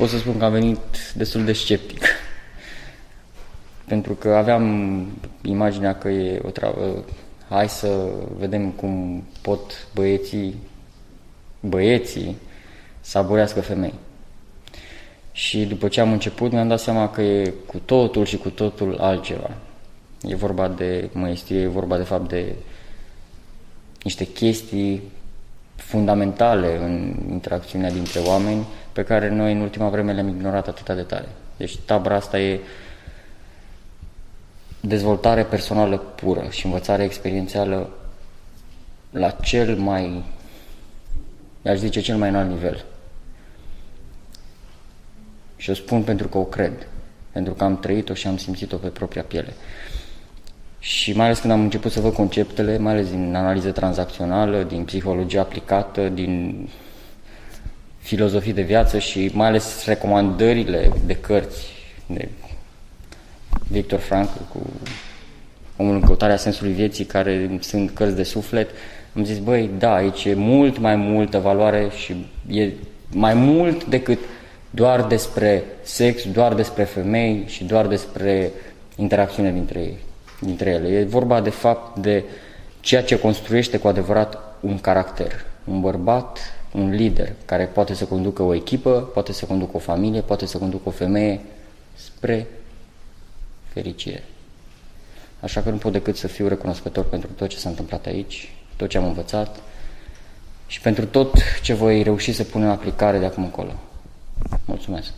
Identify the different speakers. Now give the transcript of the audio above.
Speaker 1: pot să spun că am venit destul de sceptic. Pentru că aveam imaginea că e o treabă, hai să vedem cum pot băieții, băieții să aborească femei. Și după ce am început, mi-am dat seama că e cu totul și cu totul altceva. E vorba de măestrie, e vorba de fapt de niște chestii fundamentale în interacțiunea dintre oameni pe care noi în ultima vreme le-am ignorat atât de tare. Deci tabra asta e dezvoltare personală pură și învățare experiențială la cel mai, aș zice, cel mai înalt nivel. Și o spun pentru că o cred, pentru că am trăit-o și am simțit-o pe propria piele. Și mai ales când am început să văd conceptele, mai ales din analiză tranzacțională, din psihologie aplicată, din filozofii de viață și mai ales recomandările de cărți de Victor Frankl cu Omul în căutarea sensului vieții, care sunt cărți de suflet, am zis, băi, da, aici e mult mai multă valoare și e mai mult decât doar despre sex, doar despre femei și doar despre interacțiune dintre ei dintre ele. E vorba de fapt de ceea ce construiește cu adevărat un caracter, un bărbat, un lider care poate să conducă o echipă, poate să conducă o familie, poate să conducă o femeie spre fericire. Așa că nu pot decât să fiu recunoscător pentru tot ce s-a întâmplat aici, tot ce am învățat și pentru tot ce voi reuși să pun în aplicare de acum încolo. Mulțumesc!